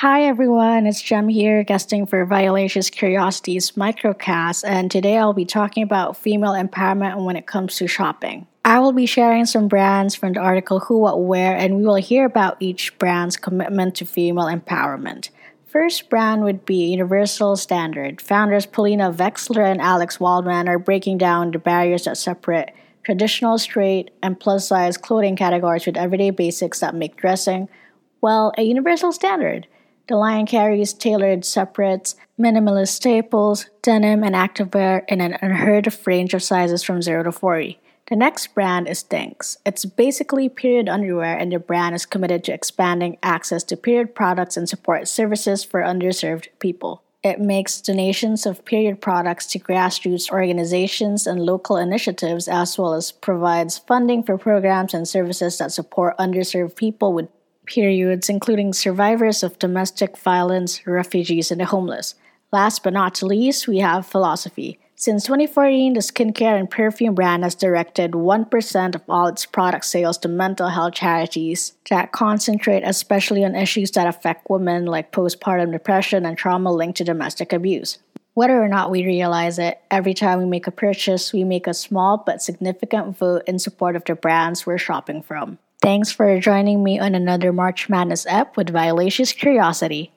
Hi everyone, it's Jem here, guesting for Violacious Curiosities microcast, and today I'll be talking about female empowerment when it comes to shopping. I will be sharing some brands from the article Who What Wear, and we will hear about each brand's commitment to female empowerment. First brand would be Universal Standard. Founders Polina Veksler and Alex Waldman are breaking down the barriers that separate traditional, straight, and plus size clothing categories with everyday basics that make dressing, well, a universal standard. The line carries tailored separates, minimalist staples, denim, and activewear in an unheard of range of sizes from 0 to 40. The next brand is Thinx. It's basically period underwear, and the brand is committed to expanding access to period products and support services for underserved people. It makes donations of period products to grassroots organizations and local initiatives, as well as provides funding for programs and services that support underserved people with periods, including survivors of domestic violence, refugees, and the homeless. Last but not least, we have Philosophy. Since 2014, the skincare and perfume brand has directed 1% of all its product sales to mental health charities that concentrate especially on issues that affect women like postpartum depression and trauma linked to domestic abuse. Whether or not we realize it, every time we make a purchase, we make a small but significant vote in support of the brands we're shopping from. Thanks for joining me on another March Madness app with Violacious Curiosity.